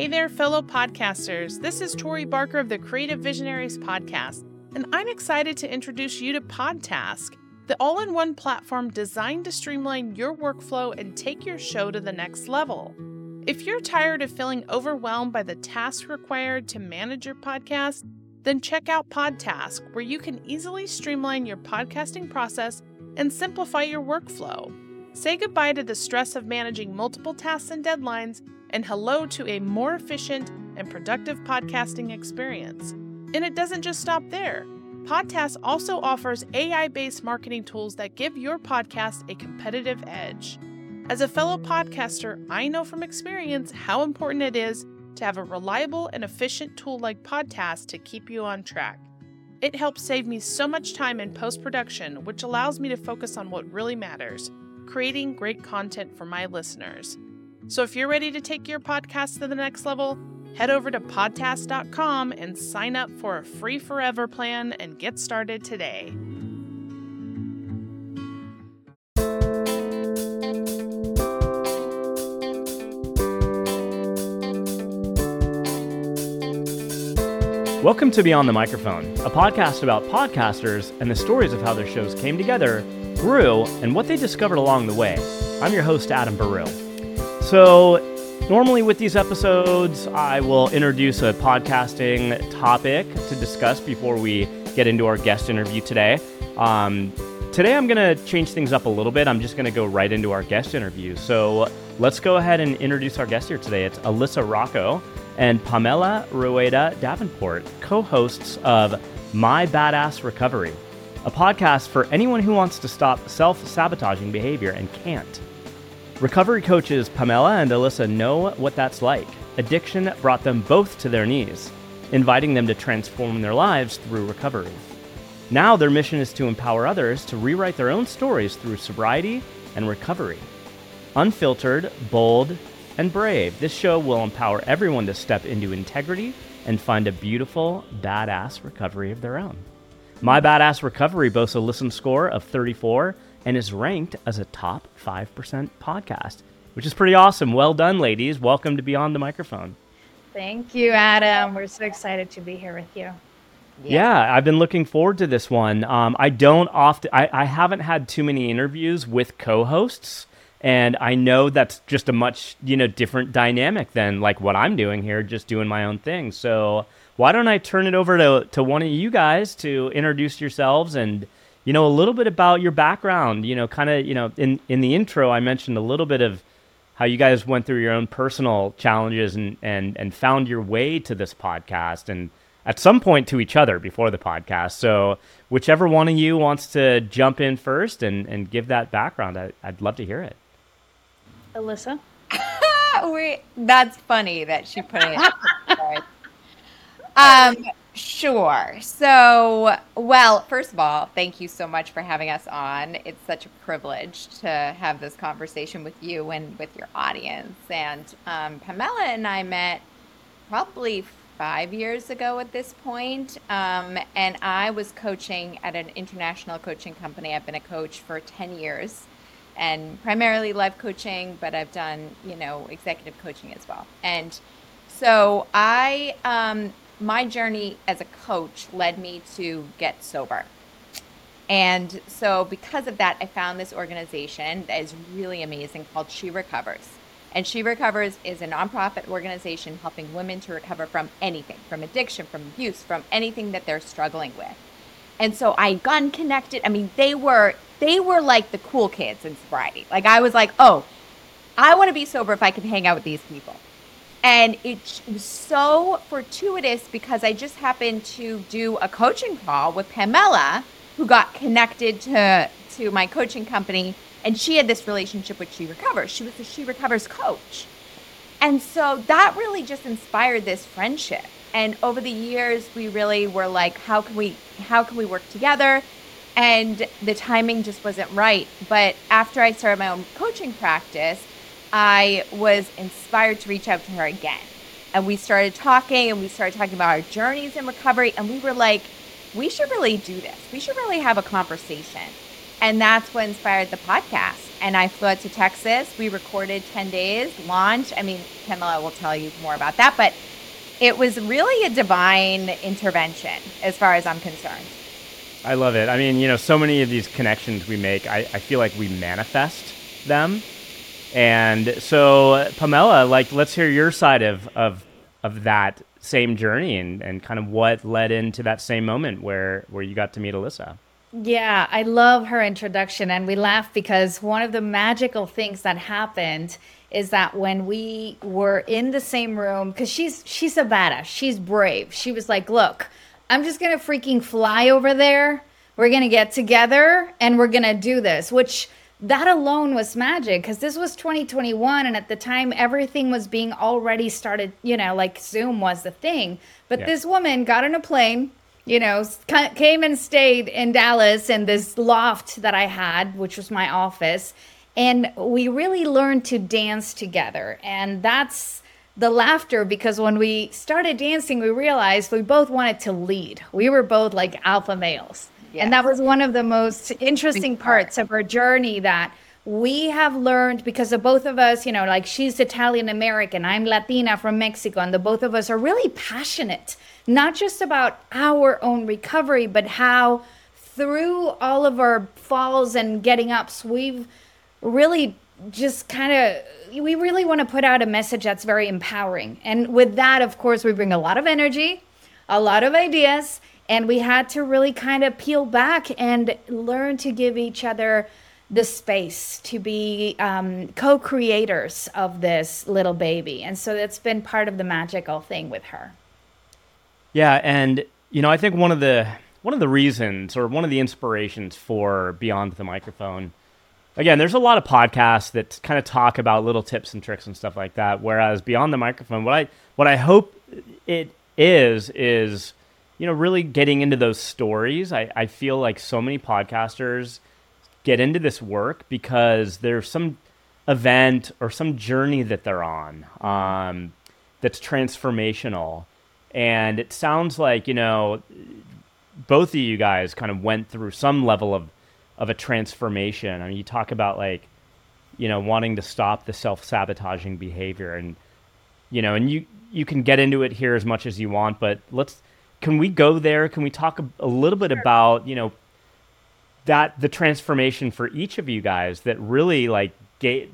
Hey there, fellow podcasters. This is Tori Barker of the Creative Visionaries Podcast, and I'm excited to introduce you to Podtask, the all in one platform designed to streamline your workflow and take your show to the next level. If you're tired of feeling overwhelmed by the tasks required to manage your podcast, then check out Podtask, where you can easily streamline your podcasting process and simplify your workflow. Say goodbye to the stress of managing multiple tasks and deadlines, and hello to a more efficient and productive podcasting experience. And it doesn't just stop there. Podtask also offers AI based marketing tools that give your podcast a competitive edge. As a fellow podcaster, I know from experience how important it is to have a reliable and efficient tool like Podtask to keep you on track. It helps save me so much time in post production, which allows me to focus on what really matters creating great content for my listeners. So if you're ready to take your podcast to the next level, head over to podtask.com and sign up for a free forever plan and get started today. Welcome to Beyond the Microphone, a podcast about podcasters and the stories of how their shows came together, grew, and what they discovered along the way. I'm your host, Adam Baruh. So, normally with these episodes, I will introduce a podcasting topic to discuss before we get into our guest interview today. Um, today, I'm going to change things up a little bit. I'm just going to go right into our guest interview. So, let's go ahead and introduce our guest here today. It's Alyssa Rocco and Pamela Rueda Davenport, co hosts of My Badass Recovery, a podcast for anyone who wants to stop self sabotaging behavior and can't. Recovery coaches Pamela and Alyssa know what that's like. Addiction brought them both to their knees, inviting them to transform their lives through recovery. Now, their mission is to empower others to rewrite their own stories through sobriety and recovery. Unfiltered, bold, and brave, this show will empower everyone to step into integrity and find a beautiful, badass recovery of their own. My Badass Recovery boasts a listen score of 34 and is ranked as a top 5% podcast, which is pretty awesome. Well done, ladies. Welcome to Beyond the Microphone. Thank you, Adam. We're so excited to be here with you. Yeah, I've been looking forward to this one. Um, I don't often, I, I haven't had too many interviews with co hosts and I know that's just a much you know different dynamic than like what I'm doing here, just doing my own thing. So why don't I turn it over to to one of you guys to introduce yourselves and you know a little bit about your background. You know, kind of you know in in the intro I mentioned a little bit of how you guys went through your own personal challenges and and and found your way to this podcast and at some point to each other before the podcast. So whichever one of you wants to jump in first and and give that background, I, I'd love to hear it. Alyssa? we, that's funny that she put it. um, sure. So, well, first of all, thank you so much for having us on. It's such a privilege to have this conversation with you and with your audience. And um, Pamela and I met probably five years ago at this point. Um, and I was coaching at an international coaching company. I've been a coach for 10 years and primarily life coaching, but I've done, you know, executive coaching as well. And so I, um, my journey as a coach led me to get sober. And so because of that, I found this organization that is really amazing called She Recovers. And She Recovers is a nonprofit organization helping women to recover from anything, from addiction, from abuse, from anything that they're struggling with. And so I got connected. I mean, they were they were like the cool kids in sobriety. Like I was like, oh, I want to be sober if I can hang out with these people. And it was so fortuitous because I just happened to do a coaching call with Pamela, who got connected to to my coaching company, and she had this relationship with She Recovers. She was the She Recovers coach. And so that really just inspired this friendship. And over the years, we really were like, how can we how can we work together? and the timing just wasn't right. But after I started my own coaching practice, I was inspired to reach out to her again. And we started talking and we started talking about our journeys in recovery. And we were like, we should really do this. We should really have a conversation. And that's what inspired the podcast. And I flew out to Texas. We recorded 10 days, launch. I mean, Pamela will tell you more about that, but it was really a divine intervention as far as I'm concerned. I love it. I mean, you know, so many of these connections we make, I, I feel like we manifest them. And so, Pamela, like, let's hear your side of, of, of that same journey and, and kind of what led into that same moment where, where you got to meet Alyssa. Yeah, I love her introduction. And we laugh because one of the magical things that happened is that when we were in the same room, because she's she's a badass, she's brave. She was like, Look, I'm just gonna freaking fly over there. We're gonna get together and we're gonna do this, which that alone was magic because this was 2021 and at the time everything was being already started you know like zoom was the thing. But Yeah. this woman got on a plane you know came and stayed in dallas in this loft that i had which was my office and we really learned to dance together. And that's the laughter because when we started dancing we realized we both wanted to lead. We were both like alpha males and that was one of the most interesting parts of our journey that we have learned because of both of us, you know, like she's Italian American, I'm Latina from Mexico, and the both of us are really passionate, not just about our own recovery, but how through all of our falls and getting ups, we've really just kind of we really want to put out a message that's very empowering. And with that, of course, we bring a lot of energy, a lot of ideas, and we had to really kind of peel back and learn to give each other the space to be um, co-creators of this little baby and so that's been part of the magical thing with her Yeah, and you know, I think one of the one of the reasons or one of the inspirations for Beyond the Microphone, again, there's a lot of podcasts that kind of talk about little tips and tricks and stuff like that. Whereas Beyond the Microphone, what I what I hope it is is you know really getting into those stories. I, I feel like so many podcasters get into this work because there's some event or some journey that they're on um, that's transformational. And it sounds like, you know, both of you guys kind of went through some level of, of a transformation. I mean, you talk about like, you know, wanting to stop the self sabotaging behavior and, you know, and you, you can get into it here as much as you want, but let's, can we go there? Can we talk a, a little bit about, you know, that the transformation for each of you guys that really like gave,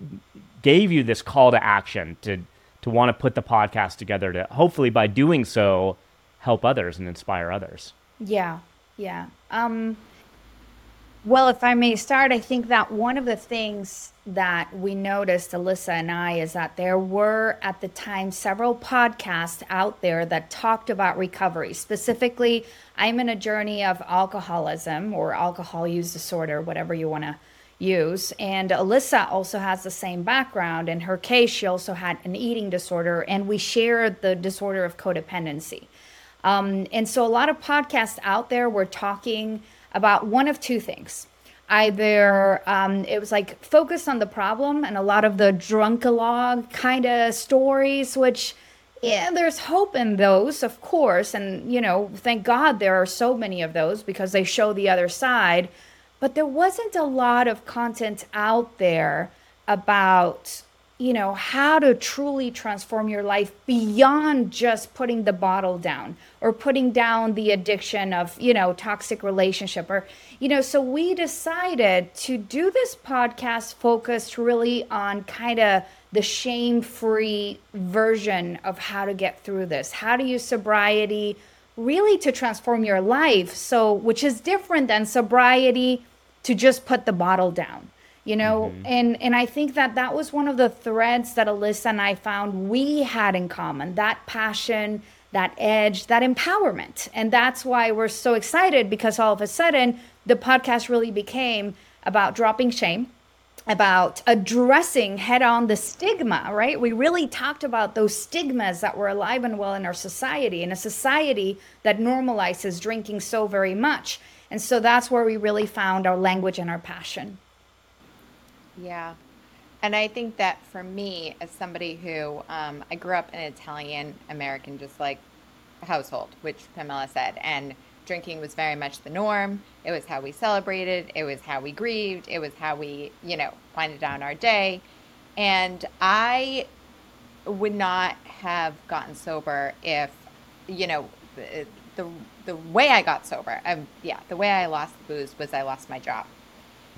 gave you this call to action to to want to put the podcast together to hopefully by doing so help others and inspire others Yeah, yeah. Um, well, if I may start, I think that one of the things that we noticed, Alyssa and I, is that there were at the time several podcasts out there that talked about recovery. Specifically, I'm in a journey of alcoholism or alcohol use disorder, whatever you want to use. And Alyssa also has the same background. In her case, she also had an eating disorder, and we shared the disorder of codependency. Um, and so a lot of podcasts out there were talking about one of two things. Either um, it was like focused on the problem and a lot of the drunkalog kind of stories, which yeah, there's hope in those, of course. And, you know, thank God there are so many of those because they show the other side. But there wasn't a lot of content out there about you know how to truly transform your life beyond just putting the bottle down or putting down the addiction of you know toxic relationship or you know so we decided to do this podcast focused really on kind of the shame free version of how to get through this. How to use sobriety really to transform your life so which is different than sobriety to just put the bottle down you know mm-hmm. and and i think that that was one of the threads that alyssa and i found we had in common that passion that edge that empowerment and that's why we're so excited because all of a sudden the podcast really became about dropping shame about addressing head on the stigma, right? We really talked about those stigmas that were alive and well in our society, in a society that normalizes drinking so very much. And so that's where we really found our language and our passion. Yeah. And I think that for me, as somebody who um, I grew up in an Italian American, just like household, which Pamela said, and drinking was very much the norm. It was how we celebrated, it was how we grieved, it was how we, you know, winded down our day. And I would not have gotten sober if, you know, the the, way I got sober, um, yeah, the way I lost the booze was I lost my job.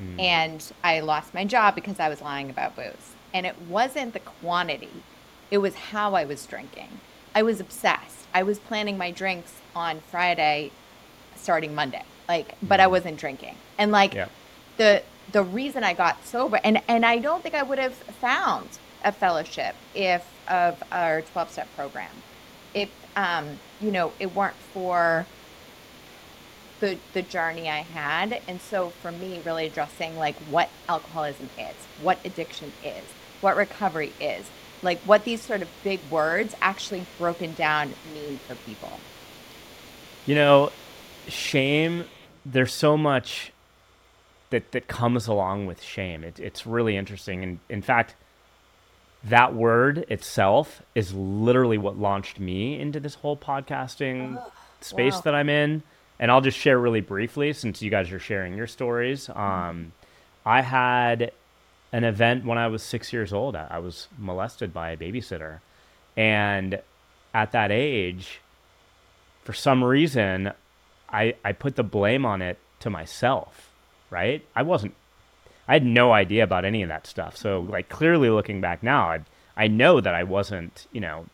Mm. And I lost my job because I was lying about booze. And it wasn't the quantity, it was how I was drinking. I was obsessed. I was planning my drinks on Friday starting Monday. Like, but I mm. wasn't drinking. And like yeah. the the reason I got sober and and I don't think I would have found a fellowship if of our 12 step program if um you know it weren't for the the journey I had and so for me really addressing like what alcoholism is what addiction is what recovery is like what these sort of big words actually broken down mean for people you know shame there's so much that that comes along with shame it, it's really interesting and in fact that word itself is literally what launched me into this whole podcasting oh, space wow. that I'm in. And I'll just share really briefly since you guys are sharing your stories. Um, I had an event when I was six years old. I was molested by a babysitter. And at that age, for some reason, I, I put the blame on it to myself, right? I wasn't I had no idea about any of that stuff. So like clearly looking back now, I I know that I wasn't, you know,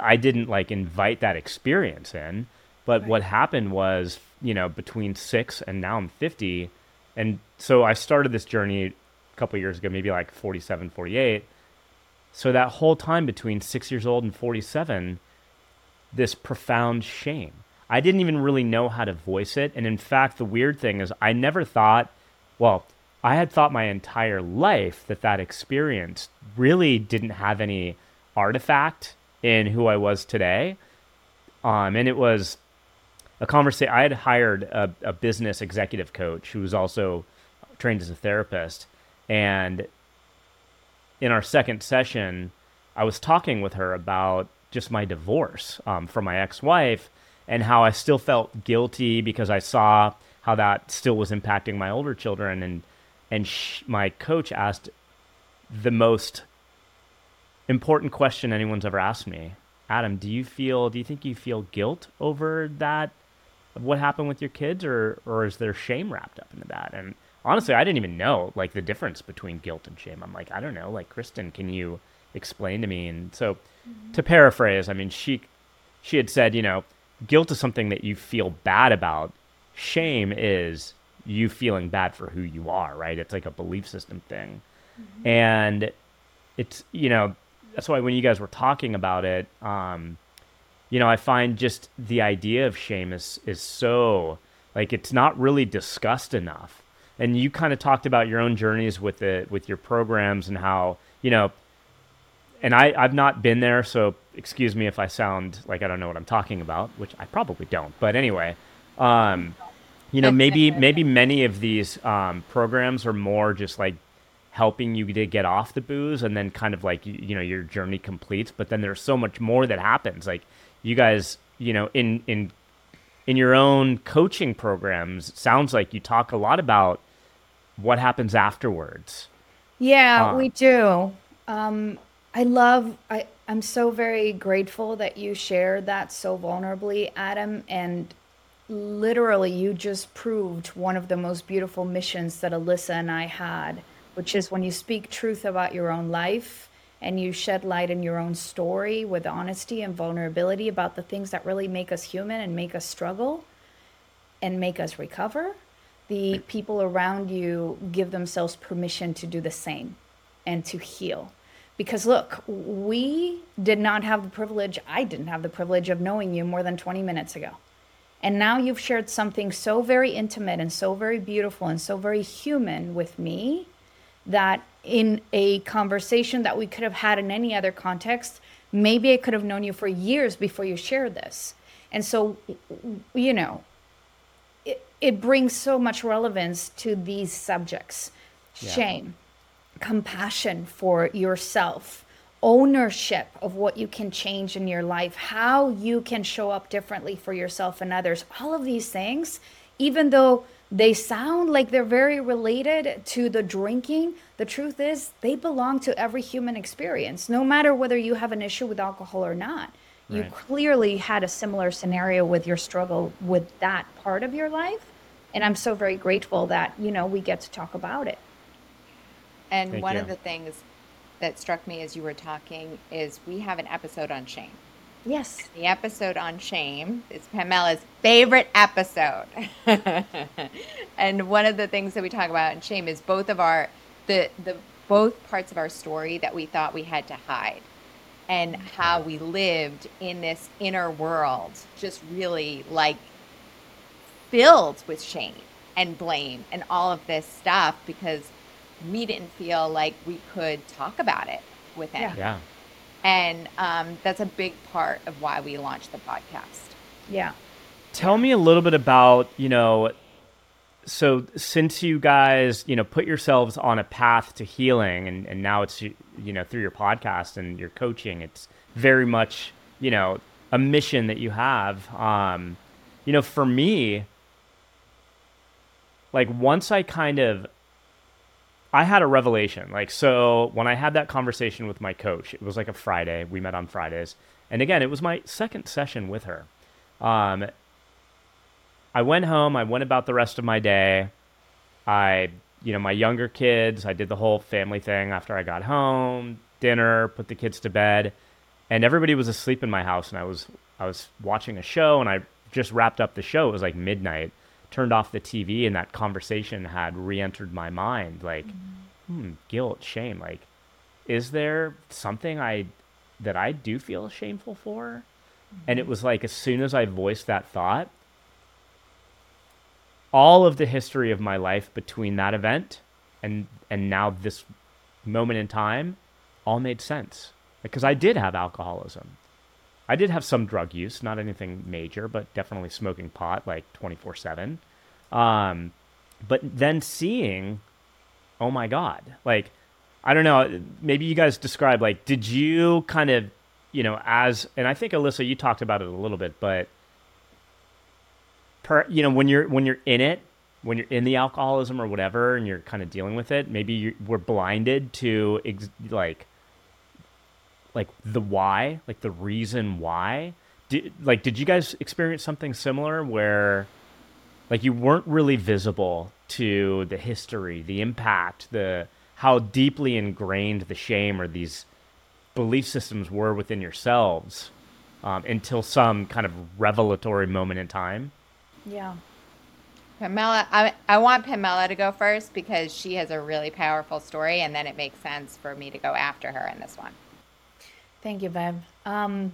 I didn't like invite that experience in. But right. what happened was, you know, between six and now I'm 50. And so I started this journey a couple years ago, maybe like 47, 48. So that whole time between six years old and 47, this profound shame. I didn't even really know how to voice it. And in fact, the weird thing is, I never thought, well, I had thought my entire life that that experience really didn't have any artifact in who I was today. Um, and it was a conversation. I had hired a, a business executive coach who was also trained as a therapist. And in our second session, I was talking with her about just my divorce um, from my ex wife and how I still felt guilty because I saw how that still was impacting my older children. And and sh- my coach asked the most important question anyone's ever asked me adam do you feel do you think you feel guilt over that what happened with your kids or or is there shame wrapped up into that and honestly i didn't even know like the difference between guilt and shame i'm like i don't know like kristen can you explain to me and so mm-hmm. to paraphrase i mean she she had said you know guilt is something that you feel bad about shame is you feeling bad for who you are, right? It's like a belief system thing. Mm-hmm. And it's, you know, that's why when you guys were talking about it, um, you know, I find just the idea of shame is is so like it's not really discussed enough. And you kind of talked about your own journeys with it with your programs and how, you know, and I, I've not been there, so excuse me if I sound like I don't know what I'm talking about, which I probably don't. But anyway, um, you know maybe maybe many of these um, programs are more just like helping you to get off the booze and then kind of like you, you know your journey completes but then there's so much more that happens like you guys you know in in in your own coaching programs sounds like you talk a lot about what happens afterwards. Yeah uh, we do. Um, i love i i'm so very grateful that you shared that so vulnerably adam and literally you just proved one of the most beautiful missions that Alyssa and I had, which is when you speak truth about your own life and you shed light in your own story with honesty and vulnerability about the things that really make us human and make us struggle and make us recover, the people around you give themselves permission to do the same and to heal. Because look, we did not have the privilege, I didn't have the privilege of knowing you more than 20 minutes ago. And now you've shared something so very intimate and so very beautiful and so very human with me that in a conversation that we could have had in any other context, maybe I could have known you for years before you shared this. And so, you know, it, it brings so much relevance to these subjects yeah. shame, compassion for yourself, ownership of what you can change in your life, how you can show up differently for yourself and others. All of these things, even though they sound like they're very related to the drinking, the truth is they belong to every human experience, no matter whether you have an issue with alcohol or not. You clearly had a similar scenario with your struggle with that part of your life. And I'm so very grateful that, you know, we get to talk about it. And Thank one you. of the things that struck me as you were talking is we have an episode on shame. Yes. The episode on shame is Pamela's favorite episode. and one of the things that we talk about in shame is both of our the the both parts of our story that we thought we had to hide and mm-hmm. how we lived in this inner world just really like filled with shame and blame and all of this stuff because we didn't feel like we could talk about it with anyone. Yeah. And um, that's a big part of why we launched the podcast. Yeah. Tell me a little bit about, you know, so since you guys, you know, put yourselves on a path to healing and, and now it's, you know, through your podcast and your coaching, it's very much, you know, a mission that you have. Um, you know, for me, like once I kind of I had a revelation. Like so when I had that conversation with my coach, it was like a Friday. We met on Fridays. And again, it was my second session with her. Um I went home, I went about the rest of my day. I, you know, my younger kids, I did the whole family thing after I got home, dinner, put the kids to bed, and everybody was asleep in my house and I was I was watching a show and I just wrapped up the show. It was like midnight. Turned off the TV and that conversation had re-entered my mind like hmm, guilt, shame, like is there something I that I do feel shameful for? And it was like as soon as I voiced that thought, all of the history of my life between that event and and now this moment in time all made sense because I did have alcoholism. I did have some drug use, not anything major, but definitely smoking pot like 24/7. Um but then seeing oh my god, like I don't know, maybe you guys describe like did you kind of, you know, as and I think Alyssa you talked about it a little bit, but per, you know when you're when you're in it when you're in the alcoholism or whatever and you're kind of dealing with it maybe you we're blinded to ex- like like the why like the reason why did, like did you guys experience something similar where like you weren't really visible to the history the impact the how deeply ingrained the shame or these belief systems were within yourselves um, until some kind of revelatory moment in time Yeah. Pamela, I, I want Pamela to go first because she has a really powerful story, and then it makes sense for me to go after her in this one. Thank you, Bev. Um,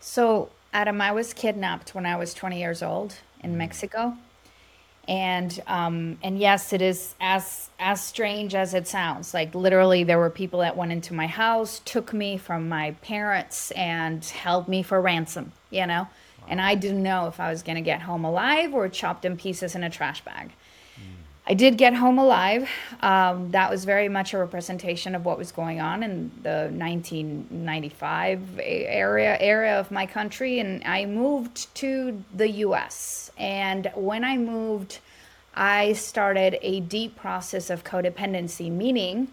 so, Adam, I was kidnapped when I was 20 years old in Mexico. And um, and yes, it is as as strange as it sounds. Like literally, there were people that went into my house, took me from my parents, and held me for ransom. You know, and I didn't know if I was going to get home alive or chopped in pieces in a trash bag. I did get home alive. Um, that was very much a representation of what was going on in the 1995 area area of my country, and I moved to the U.S. And when I moved, I started a deep process of codependency, meaning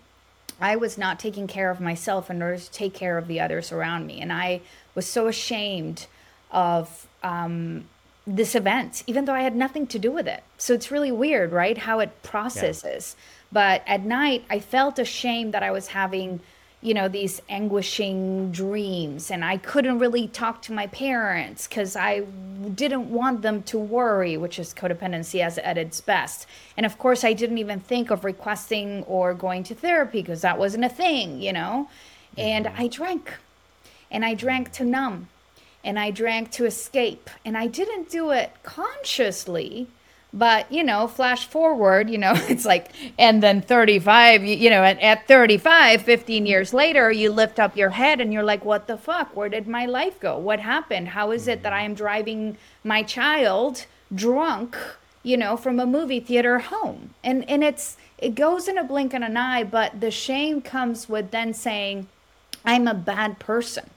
I was not taking care of myself in order to take care of the others around me, and I was so ashamed of um, this event, even though I had nothing to do with it. So it's really weird, right? How it processes. But at night, I felt ashamed that I was having, you know, these anguishing dreams, and I couldn't really talk to my parents because I didn't want them to worry, which is codependency as at its best. And of course, I didn't even think of requesting or going to therapy because that wasn't a thing, you know. And mm-hmm. I drank, and I drank to numb and I drank to escape. And I didn't do it consciously, but you know, flash forward, you know, it's like, and then 35, you, you know, at, at 35, 15 years later, you lift up your head and you're like, what the fuck? Where did my life go? What happened? How is it that mm-hmm. I am driving my child drunk, you know, from a movie theater home? And, and it's, it goes in a blink and an eye, but the shame comes with then saying, I'm a bad person.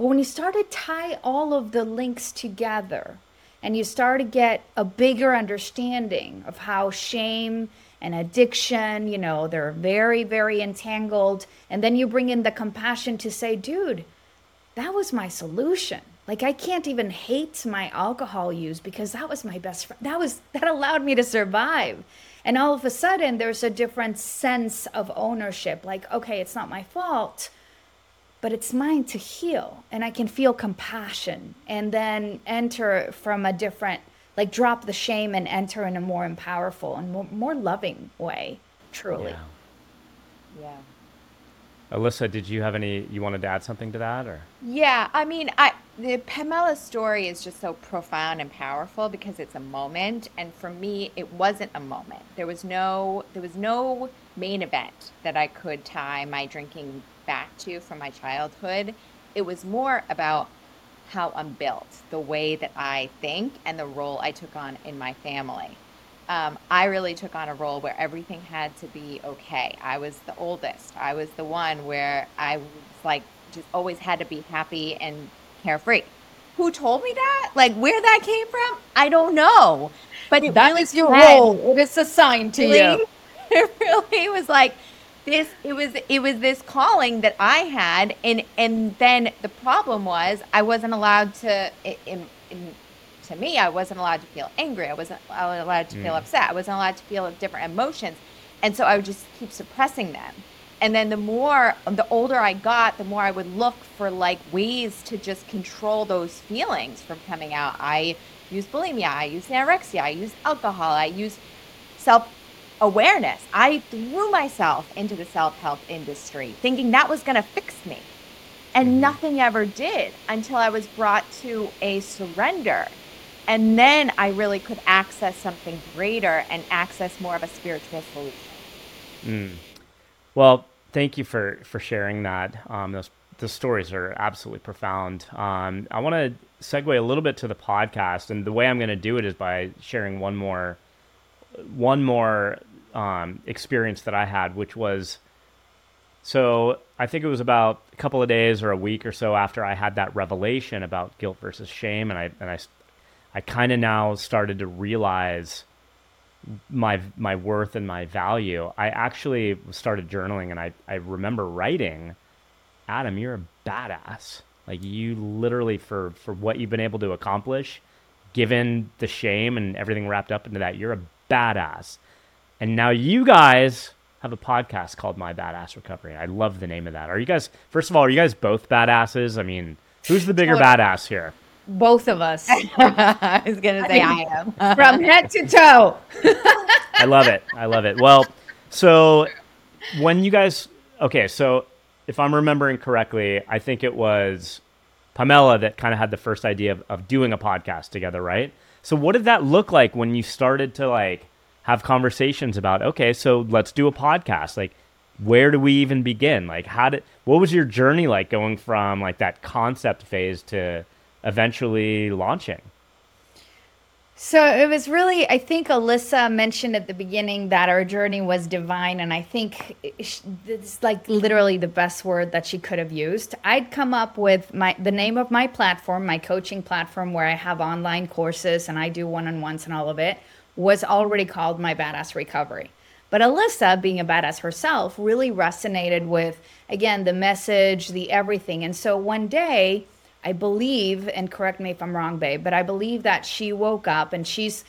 But when you start to tie all of the links together and you start to get a bigger understanding of how shame and addiction, you know, they're very, very entangled. And then you bring in the compassion to say, dude, that was my solution. Like I can't even hate my alcohol use because that was my best friend. That was that allowed me to survive. And all of a sudden there's a different sense of ownership. Like, okay, it's not my fault but it's mine to heal and i can feel compassion and then enter from a different like drop the shame and enter in a more powerful and more, more loving way truly. Yeah. yeah. Alyssa did you have any you wanted to add something to that or? Yeah i mean i the pamela story is just so profound and powerful because it's a moment and for me it wasn't a moment. There was no there was no main event that i could tie my drinking back to from my childhood, it was more about how I'm built, the way that I think, and the role I took on in my family. Um, I really took on a role where everything had to be okay. I was the oldest. I was the one where I was like, just always had to be happy and carefree. Who told me that? Like where that came from? I don't know. But it that really is your role. It is assigned to really, you. It really was like this it was it was this calling that I had and and then the problem was I wasn't allowed to in, in, to me I wasn't allowed to feel angry. I wasn't allowed to mm. feel upset. I wasn't allowed to feel different emotions. And so I would just keep suppressing them. And then the more the older I got the more I would look for like ways to just control those feelings from coming out. I use bulimia I use anorexia I use alcohol I use self awareness. I threw myself into the self help industry thinking that was going to fix me. And mm-hmm. nothing ever did until I was brought to a surrender. And then I really could access something greater and access more of a spiritual solution. Mm. Well, thank you for, for sharing that. Um, those, the stories are absolutely profound. Um, I want to segue a little bit to the podcast. And the way I'm going to do it is by sharing one more one more um, experience that I had, which was so I think it was about a couple of days or a week or so after I had that revelation about guilt versus shame, and I and I, I kind of now started to realize my my worth and my value. I actually started journaling, and I I remember writing, Adam, you're a badass. Like you literally for for what you've been able to accomplish, given the shame and everything wrapped up into that, you're a badass. And now you guys have a podcast called My Badass Recovery. I love the name of that. Are you guys, first of all, are you guys both badasses? I mean, who's the bigger badass here? Both of us. I was going to say I, mean, I am. from head to toe. I love it. I love it. Well, so when you guys, okay, so if I'm remembering correctly, I think it was Pamela that kind of had the first idea of, of doing a podcast together, right? So what did that look like when you started to like have conversations about okay so let's do a podcast. Like where do we even begin? Like how did what was your journey like going from like that concept phase to eventually launching? So it was really i think alyssa mentioned at the beginning that our journey was divine and i think it's like literally the best word that she could have used. I'd come up with my the name of my platform my coaching platform where i have online courses and i do one-on-ones and all of it was already called My Badass Recovery. But Alyssa, being a badass herself, really resonated with, again, the message, the everything. And so one day, I believe, and correct me if I'm wrong, babe, but I believe that she woke up and she's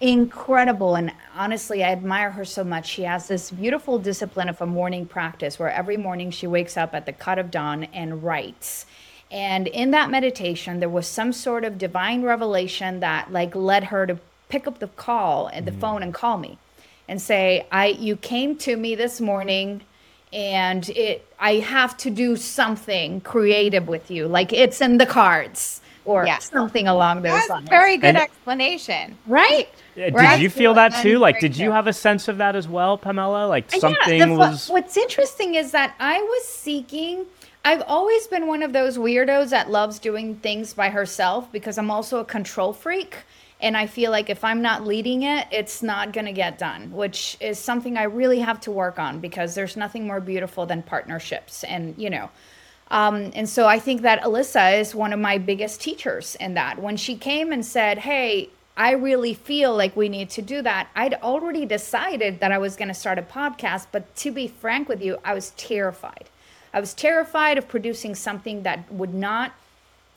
incredible. And honestly, I admire her so much. She has this beautiful discipline of a morning practice where every morning she wakes up at the cut of dawn and writes. And in that meditation, there was some sort of divine revelation that like led her to pick up the call and the mm. phone and call me and say, I you came to me this morning and it I have to do something creative with you. Like it's in the cards or yes. something along those That's lines. Very good and explanation. Right? Did right? you feel that too? Like did you have a sense of that as well, Pamela? Like something yeah, was What's interesting is that I was seeking I've always been one of those weirdos that loves doing things by herself because I'm also a control freak. And I feel like if I'm not leading it, it's not going to get done, which is something I really have to work on because there's nothing more beautiful than partnerships. And, you know, Um, and so I think that Alyssa is one of my biggest teachers in that. When she came and said, Hey, I really feel like we need to do that. I'd already decided that I was going to start a podcast, but to be frank with you, I was terrified. I was terrified of producing something that would not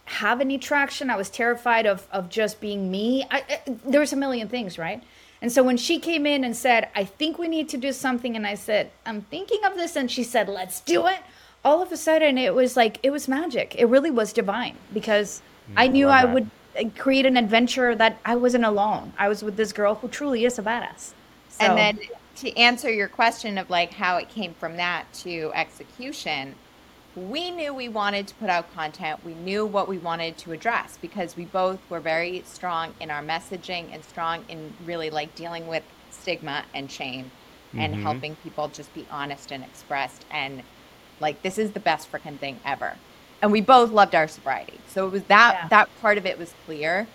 have any traction. I was terrified of of just being me. I, I, there's a million things, right? And so when she came in and said, "I think we need to do something," and I said, "I'm thinking of this," and she said, "Let's do it." All of a sudden, it was like it was magic. It really was divine because mm, I knew I, I would uh, create an adventure that I wasn't alone. I was with this girl who truly is a badass. So. And then to answer your question of like how it came from that to execution, we knew we wanted to put out content. We knew what we wanted to address because we both were very strong in our messaging and strong in really like dealing with stigma and shame mm-hmm. and helping people just be honest and expressed and like this is the best freaking thing ever. And we both loved our sobriety. So it was that yeah. that part of it was clear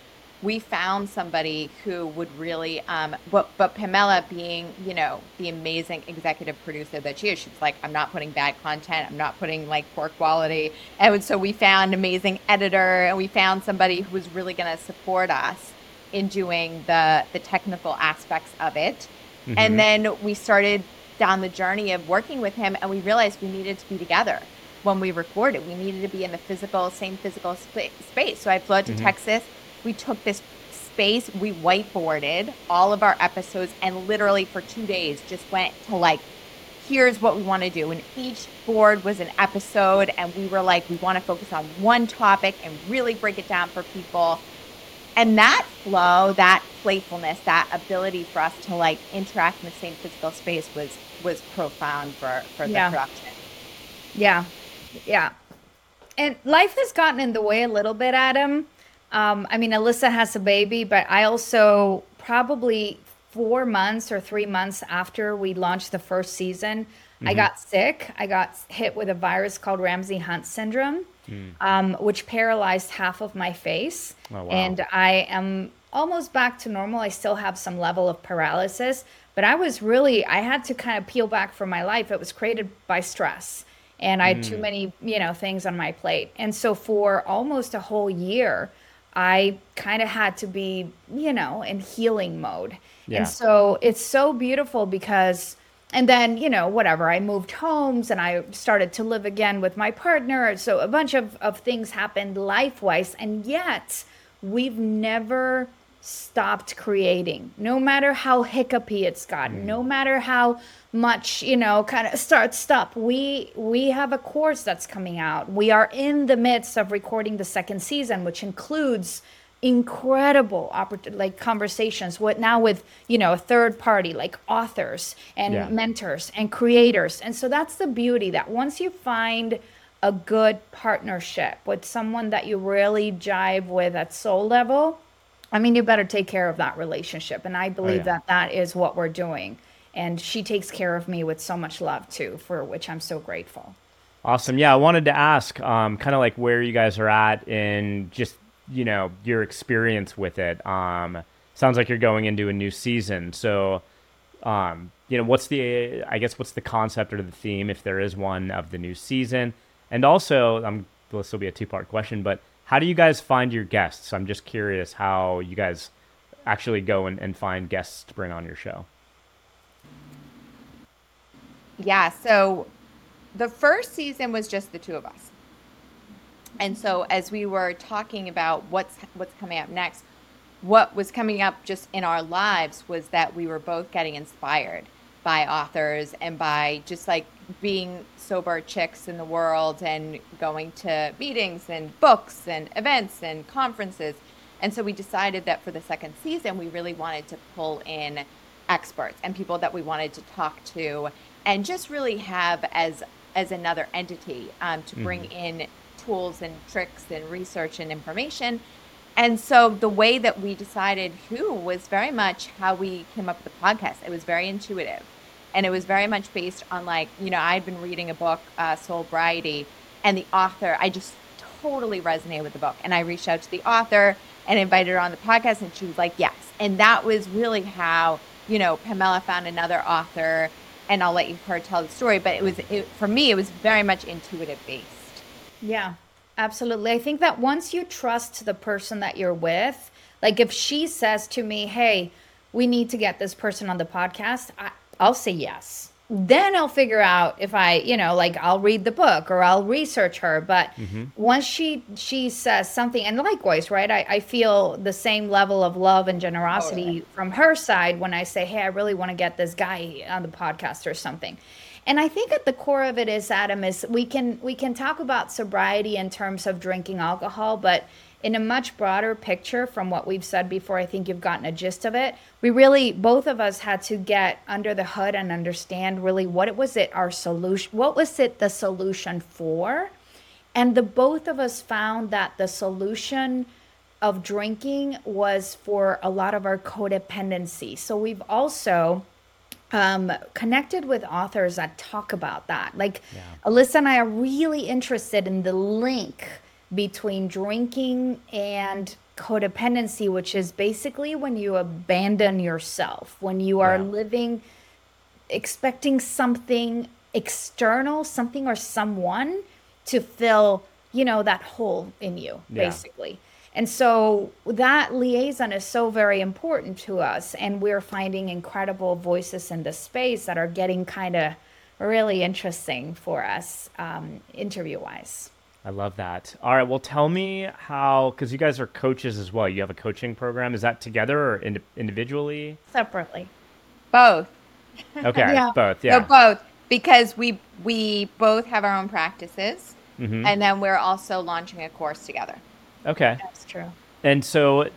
we found somebody who would really um but but Pamela being you know the amazing executive producer that she is she's like I'm not putting bad content I'm not putting like poor quality and so we found an amazing editor and we found somebody who was really going to support us in doing the the technical aspects of it mm-hmm. and then we started down the journey of working with him and we realized we needed to be together when we recorded we needed to be in the physical same physical sp- space so I flew out to mm-hmm. Texas we took this space, we whiteboarded all of our episodes, and literally for two days just went to like, here's what we want to do. And each board was an episode, and we were like, we want to focus on one topic and really break it down for people. And that flow, that playfulness, that ability for us to like interact in the same physical space was was profound for for the yeah. production. Yeah, yeah. And life has gotten in the way a little bit, Adam um, I mean, Alyssa has a baby, but I also probably four months or three months after we launched the first season, mm-hmm. I got sick. I got hit with a virus called Ramsay Hunt syndrome, mm. um, which paralyzed half of my face. Oh, wow. And I am almost back to normal. I still have some level of paralysis, but I was really, I had to kind of peel back from my life. It was created by stress. And I had mm. too many, you know, things on my plate. And so for almost a whole year, I kind of had to be, you know, in healing mode. Yeah. And so it's so beautiful because, and then, you know, whatever, I moved homes and I started to live again with my partner. So a bunch of, of things happened life wise. And yet we've never stopped creating no matter how hiccupy it's gotten mm. no matter how much you know kind of start stop we we have a course that's coming out we are in the midst of recording the second season which includes incredible oppor- like conversations what now with you know a third party like authors and yeah. mentors and creators and so that's the beauty that once you find a good partnership with someone that you really jive with at soul level I mean, you better take care of that relationship. And I believe oh, yeah. that that is what we're doing. And she takes care of me with so much love too, for which I'm so grateful. Awesome. Yeah, I wanted to ask, um, kind of like where you guys are at in just you know your experience with it. Um, sounds like you're going into a new season, so um, you know what's the I guess what's the concept or the theme, if there is one, of the new season, and also um, this will be a two part question, but how do you guys find your guests? I'm just curious how you guys actually go and, and find guests to bring on your show. Yeah, so the first season was just the two of us. And so as we were talking about what's what's coming up next, what was coming up just in our lives was that we were both getting inspired by authors and by just like being sober chicks in the world and going to meetings and books and events and conferences. And so we decided that for the second season, we really wanted to pull in experts and people that we wanted to talk to and just really have as as another entity um, to bring mm-hmm. in tools and tricks and research and information. And so the way that we decided who was very much how we came up with the podcast. It was very intuitive and it was very much based on like you know I'd been reading a book, uh, Soulbriety, and the author I just totally resonated with the book, and I reached out to the author and invited her on the podcast, and she was like yes, and that was really how you know Pamela found another author, and I'll let you her tell the story, but it was it, for me it was very much intuitive based. Yeah, absolutely. I think that once you trust the person that you're with, like if she says to me, "Hey, we need to get this person on the podcast," I, I'll say yes. Then I'll figure out if I, you know, like I'll read the book or I'll research her. But mm-hmm. once she she says something, and likewise, right? I, I feel the same level of love and generosity oh, Totally. from her side when I say, "Hey, I really want to get this guy on the podcast or something." And I think at the core of it is Adam is we can we can talk about sobriety in terms of drinking alcohol, but in a much broader picture from what we've said before, I think you've gotten a gist of it. We really both of us had to get under the hood and understand really what it was it our solution what was it the solution for? And the both of us found that the solution of drinking was for a lot of our codependency. So we've also um, connected with authors that talk about that. Like Alyssa and I are really interested in the link between drinking and codependency, which is basically when you abandon yourself, when you are Yeah. living expecting something external, something or someone to fill, you know, that hole in you, Yeah. basically. And so that liaison is so very important to us. And we're finding incredible voices in the space that are getting kind of really interesting for us, um, interview wise. I love that. All right, well, tell me how, because you guys are coaches as well. You have a coaching program. Is that together or ind- individually? Separately. Both. Okay, Yeah. both. So Yeah. both because we we both have our own practices, Mhm. and then we're also launching a course together. Okay. That's true. And so,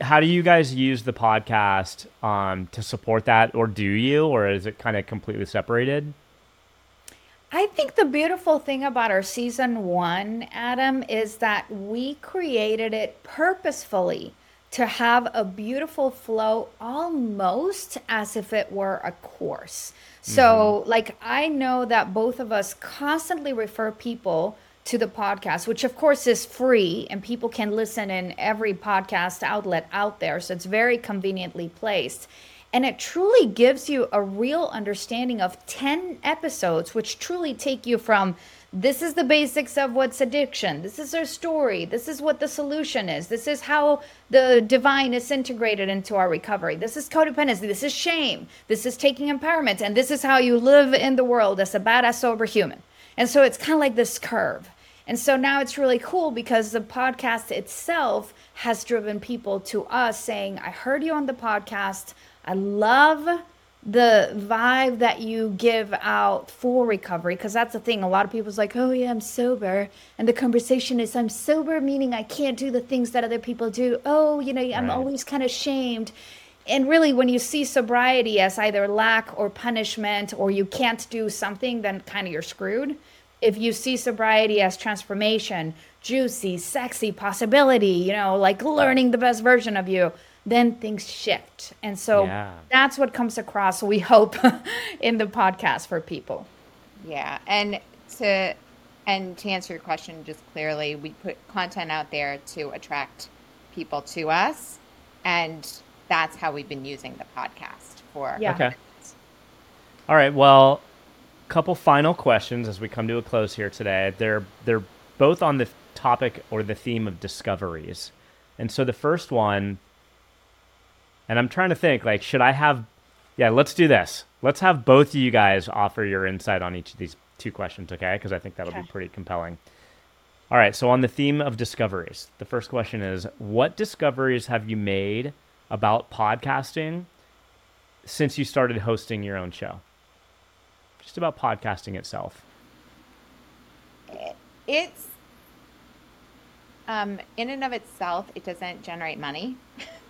how do you guys use the podcast um, to support that, or do you, or is it kind of completely separated? I think the beautiful thing about our season one, Adam, is that we created it purposefully to have a beautiful flow almost as if it were a course. So, mm-hmm. like, I know that both of us constantly refer people to the podcast, which of course is free and people can listen in every podcast outlet out there. So, it's very conveniently placed. And it truly gives you a real understanding of 10 episodes, which truly take you from this is the basics of what's addiction. This is our story. This is what the solution is. This is how the divine is integrated into our recovery. This is codependency. This is shame. This is taking empowerment. And this is how you live in the world as a badass, sober human. And so it's kind of like this curve. And so now it's really cool because the podcast itself has driven people to us saying, I heard you on the podcast. I love the vibe that you give out for recovery because that's the thing. A lot of people's like oh yeah i'm sober. And the conversation is i'm sober meaning i can't do the things that other people do. Oh you know i'm Right. always kind of shamed. And really when you see sobriety as either lack or punishment or you can't do something then kind of you're screwed. If you see sobriety as transformation juicy sexy possibility you know like learning the best version of you then things shift and so Yeah. that's what comes across we hope in the podcast for people Yeah, and to and to answer your question just clearly, we put content out there to attract people to us, and that's how we've been using the podcast for. Yeah. Okay. All right. Well, couple final questions as we come to a close here today. They're they're both on the topic or the theme of discoveries. And so the first one and I'm trying to think like should I have Yeah, let's do this. Let's have both of you guys offer your insight on each of these two questions, okay? Because I think that'll be pretty compelling. All right, so on the theme of discoveries, the first question is what discoveries have you made about podcasting since you started hosting your own show? Just about podcasting itself. It's um, in and of itself, it doesn't generate money.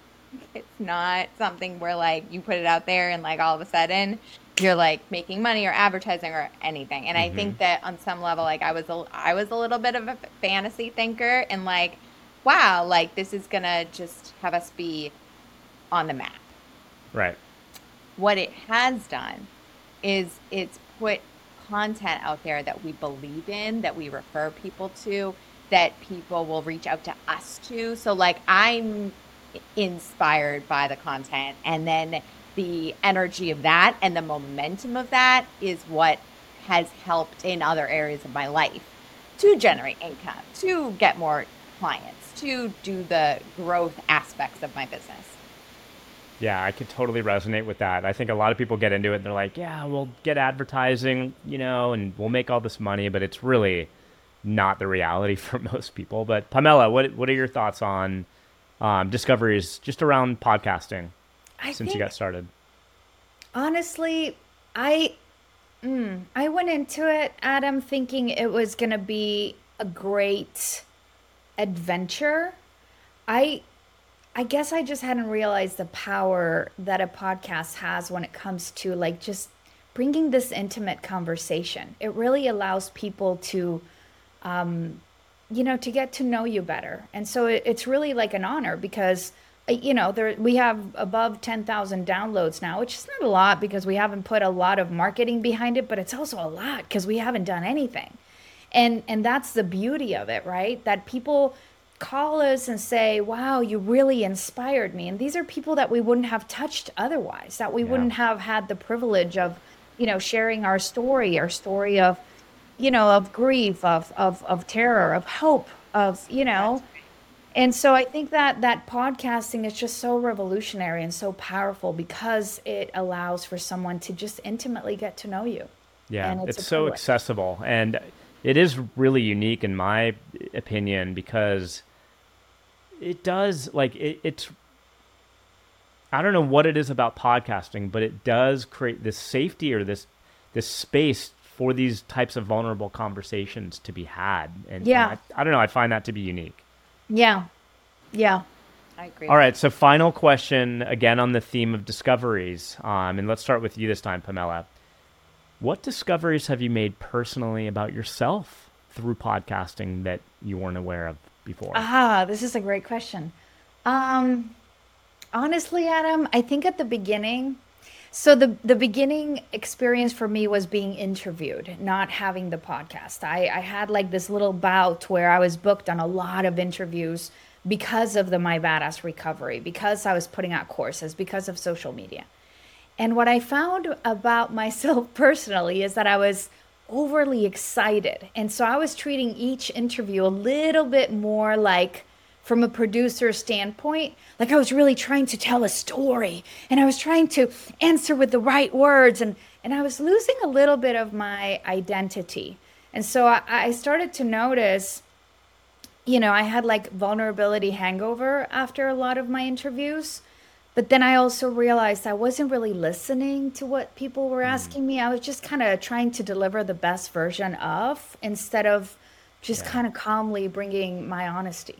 it's not something where like you put it out there and like all of a sudden you're like making money or advertising or anything. And I think mm-hmm. that on some level, like I was a, I was a little bit of a fantasy thinker and like, wow, like this is gonna just have us be on the map Right. what it has done is it's put content out there that we believe in, that we refer people to, that people will reach out to us to. So, like, I'm inspired by the content, and then the energy of that and the momentum of that is what has helped in other areas of my life to generate income, to get more clients, to do the growth aspects of my business. Yeah, I could totally resonate with that. I think a lot of people get into it and they're like, yeah, we'll get advertising, you know, and we'll make all this money, but it's really not the reality for most people. But Pamela, what what are your thoughts on um, discoveries just around podcasting I since you got started? Honestly, I mm, I went into it, Adam, thinking it was gonna be a great adventure. I I guess I just hadn't realized the power that a podcast has when it comes to like just bringing this intimate conversation. It really allows people to um, you know, to get to know you better. And so it, it's really like an honor because, uh, you know, there we have above 10,000 downloads now, which is not a lot because we haven't put a lot of marketing behind it, but it's also a lot because we haven't done anything. And and that's the beauty of it, right? That people call us and say, "Wow, you really inspired me." And these are people that we wouldn't have touched otherwise, that we Yeah. wouldn't have had the privilege of, you know, sharing our story, our story of you know, of grief, of of of terror, of hope, of you know. And so I think that that podcasting is just so revolutionary and so powerful because it allows for someone to just intimately get to know you. Yeah, And it's, it's so accessible, and it is really unique in my opinion because it does like it, it's. I don't know what it is about podcasting, but it does create this safety or this this space for these types of vulnerable conversations to be had, and and Yeah. I, I don't know. I find that to be unique. Yeah. Yeah. I agree. All right, so final question again on the theme of discoveries, um, and let's start with you this time, Pamela. What discoveries have you made personally about yourself through podcasting that you weren't aware of before? Ah, this is a great question. Um, honestly, Adam, I think at the beginning, so the the beginning experience for me was being interviewed, not having the podcast. I, I had like this little bout where I was booked on a lot of interviews because of the My Badass recovery, because I was putting out courses, because of social media. And what I found about myself personally is that I was overly excited. And so I was treating each interview a little bit more like from a producer standpoint, like I was really trying to tell a story and I was trying to answer with the right words and and I was losing a little bit of my identity. And so I, I started to notice you know, I had like vulnerability hangover after a lot of my interviews. But then I also realized I wasn't really listening to what people were mm-hmm. asking me. I was just kind of trying to deliver the best version of instead of just kind of calmly bringing my honesty.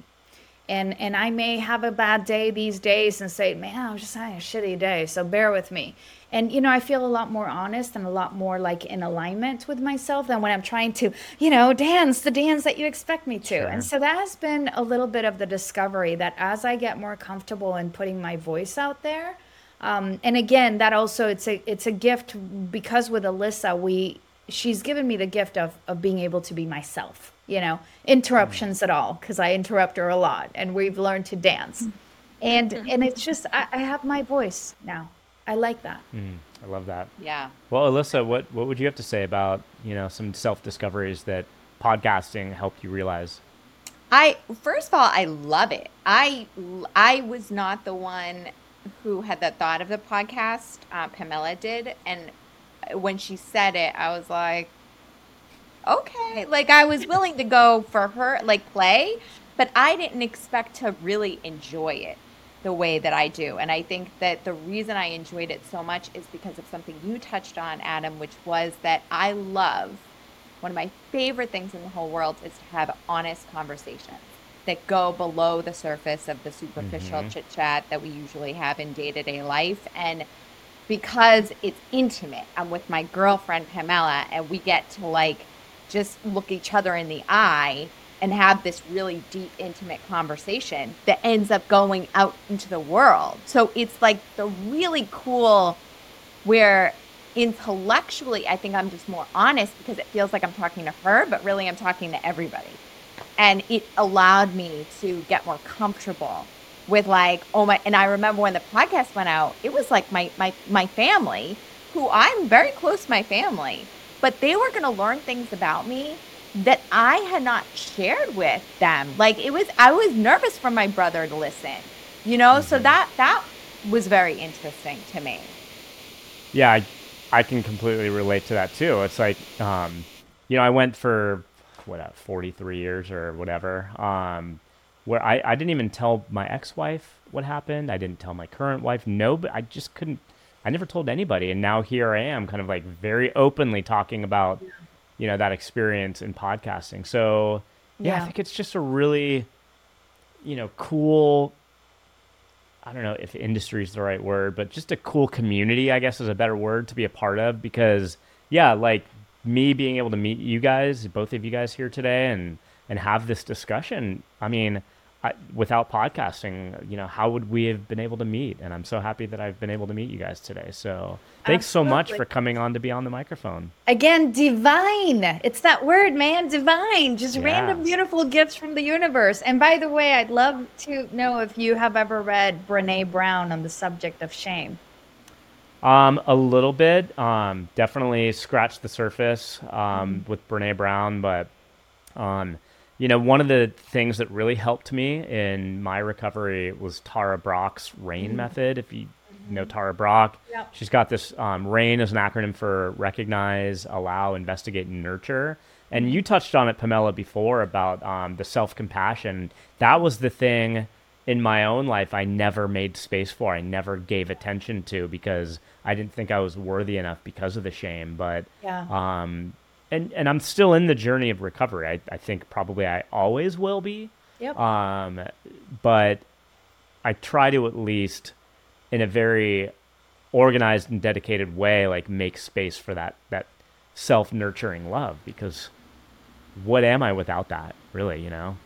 And and I may have a bad day these days and say, "Man, I'm just having a shitty day." So bear with me. And you know, I feel a lot more honest and a lot more like in alignment with myself than when I'm trying to, you know, dance the dance that you expect me to. Sure. And so that has been a little bit of the discovery that as I get more comfortable in putting my voice out there, um, and again, that also it's a it's a gift because with Alyssa, we she's given me the gift of of being able to be myself. You know, interruptions at all because I interrupt her a lot, and we've learned to dance, and and it's just I, I have my voice now. I like that. Mm, I love that. Yeah. Well, Alyssa, what what would you have to say about you know some self discoveries that podcasting helped you realize? I first of all, I love it. I I was not the one who had the thought of the podcast. Uh, Pamela did, and when she said it, I was like, okay. Like I was willing to go for her, like play, but I didn't expect to really enjoy it the way that I do. And I think that the reason I enjoyed it so much is because of something you touched on, Adam, which was that I love one of my favorite things in the whole world is to have honest conversations that go below the surface of the superficial Mhm. chit chat that we usually have in day to day life. And because it's intimate, I'm with my girlfriend Pamela, and we get to like just look each other in the eye and have this really deep, intimate conversation that ends up going out into the world. So it's like the really cool where intellectually I think I'm just more honest because it feels like I'm talking to her, but really I'm talking to everybody. And it allowed me to get more comfortable with like, oh my and I remember when the podcast went out, it was like my my my family, who I'm very close to my family, but they were gonna learn things about me that I had not shared with them. Like it was, I was nervous for my brother to listen, you know. So Mm-hmm. that that was very interesting to me. Yeah, I, I can completely relate to that too. It's like, um, you know, I went for what, uh, 43 years or whatever, um, where I, I didn't even tell my ex-wife what happened. I didn't tell my current wife. No, but I just couldn't. I never told anybody, and now here I am, kind of like very openly talking about, you know, that experience in podcasting. So yeah, I think it's just a really, you know, cool I don't know if industry is the right word, but just a cool community, I guess is a better word to be a part of because yeah, like me being able to meet you guys, both of you guys here today and and have this discussion. I mean, I, without podcasting, you know, how would we have been able to meet? And I'm so happy that I've been able to meet you guys today. So, thanks so much for coming on to Beyond the Microphone. Again, divine. It's that word, man. Divine. Just Yeah. random, beautiful gifts from the universe. And by the way, I'd love to know if you have ever read Brene Brown on the subject of shame. Um, a little bit. Um, definitely scratched the surface um, with Brene Brown, but um, you know, one of the things that really helped me in my recovery was Tara Brach's RAIN method. If you know Tara Brach, Yep. she's got this um, RAIN is an acronym for recognize, allow, investigate, and nurture. And you touched on it, Pamela, before about um, the self compassion. That was the thing in my own life I never made space for. I never gave attention to because I didn't think I was worthy enough because of the shame. But Yeah. um, and and I'm still in the journey of recovery. I, I think probably I always will be. Yep. Um, but I try to at least, in a very organized and dedicated way, like make space for that that self nurturing love because what am I without that? Really, you know.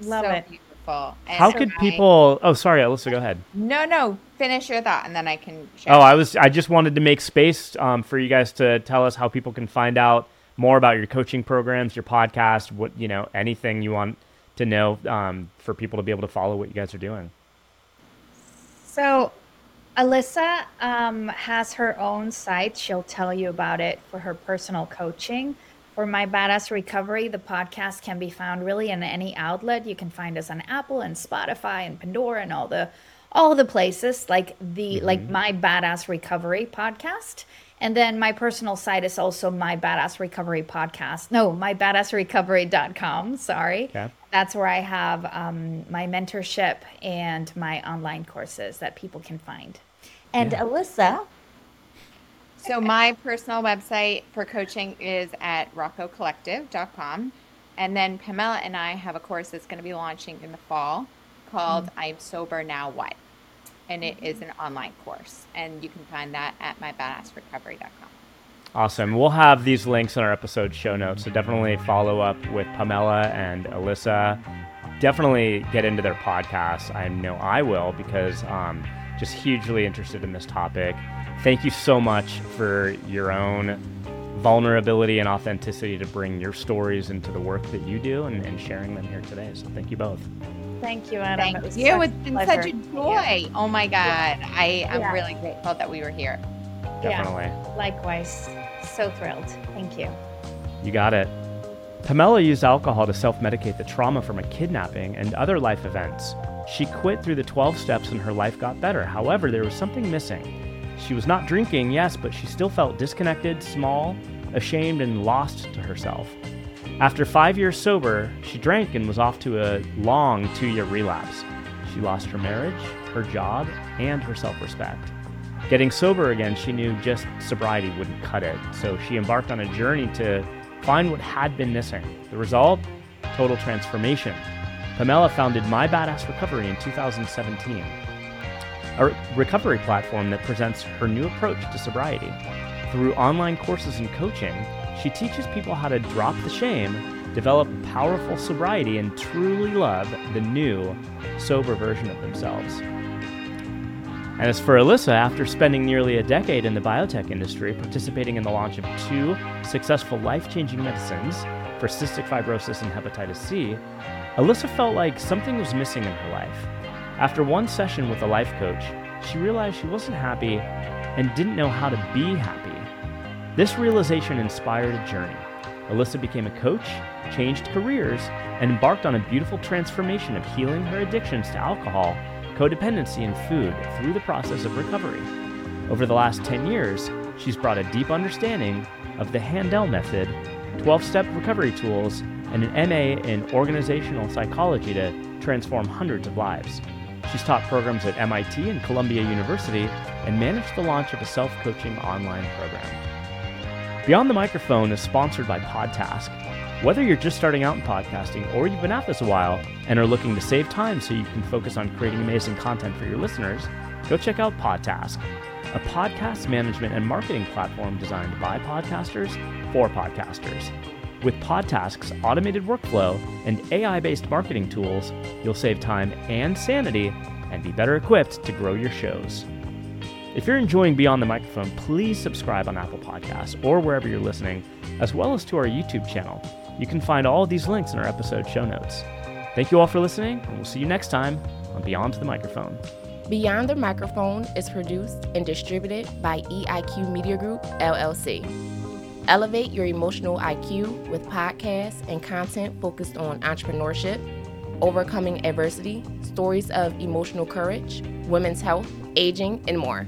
Love so it. beautiful. And How could I- people? Oh, sorry, Alyssa, go ahead. No, no. Finish your thought, and then I can. Share. Oh, I was. I just wanted to make space um, for you guys to tell us how people can find out more about your coaching programs, your podcast, what you know, anything you want to know um, for people to be able to follow what you guys are doing. So, Alyssa um, has her own site. She'll tell you about it for her personal coaching. For My Badass Recovery, the podcast can be found really in any outlet. You can find us on Apple and Spotify and Pandora and all the all the places like the like My Badass Recovery podcast. And then my personal site is also My Badass Recovery podcast. No, my mybadassrecovery.com. Sorry. Okay. That's where I have um, my mentorship and my online courses that people can find. And Alyssa, So my personal website for coaching is at roccocollective.com. And then Pamela and I have a course that's going to be launching in the fall called I'm Sober Now What? And it is an online course. And you can find that at mybadassrecovery.com. Awesome. We'll have these links in our episode show notes, so definitely follow up with Pamela and Alyssa. Definitely get into their podcast. I know I will because um, just hugely interested in this topic. Thank you so much for your own vulnerability and authenticity to bring your stories into the work that you do and, and sharing them here today. So thank you both. thank you, Adam. Thank It was you. such It's been pleasure such a to meet you. joy. Oh my God. I am Yeah. really grateful that we were here. Yeah. Definitely. Likewise. So thrilled. Thank you. You got it. Pamela used alcohol to self medicate the trauma from a kidnapping and other life events. She quit through the 12 steps and her life got better. However, there was something missing. She was not drinking, yes, but she still felt disconnected, small, ashamed, and lost to herself. After five years sober, she drank and was off to a long two year relapse. She lost her marriage, her job, and her self respect. Getting sober again, she knew just sobriety wouldn't cut it, so she embarked on a journey to find what had been missing. The result? Total transformation. Pamela founded My Badass Recovery in 2017, a recovery platform that presents her new approach to sobriety. Through online courses and coaching, she teaches people how to drop the shame, develop powerful sobriety, and truly love the new, sober version of themselves. And as for Alyssa, after spending nearly a decade in the biotech industry, participating in the launch of two successful life changing medicines for cystic fibrosis and hepatitis C, Alyssa felt like something was missing in her life. After one session with a life coach, she realized she wasn't happy and didn't know how to be happy. This realization inspired a journey. Alyssa became a coach, changed careers, and embarked on a beautiful transformation of healing her addictions to alcohol, codependency, and food through the process of recovery. Over the last 10 years, she's brought a deep understanding of the Handel method, 12 step recovery tools, and an MA in organizational psychology to transform hundreds of lives. She's taught programs at MIT and Columbia University and managed the launch of a self coaching online program. Beyond the Microphone is sponsored by Podtask. Whether you're just starting out in podcasting or you've been at this a while and are looking to save time so you can focus on creating amazing content for your listeners, go check out Podtask, a podcast management and marketing platform designed by podcasters for podcasters. With Podtask's automated workflow and AI based marketing tools, you'll save time and sanity and be better equipped to grow your shows. If you're enjoying Beyond the Microphone, please subscribe on Apple Podcasts or wherever you're listening, as well as to our YouTube channel. You can find all these links in our episode show notes. Thank you all for listening, and we'll see you next time on Beyond the Microphone. Beyond the Microphone is produced and distributed by EIQ Media Group, LLC. Elevate your emotional IQ with podcasts and content focused on entrepreneurship, overcoming adversity, stories of emotional courage, women's health, aging, and more.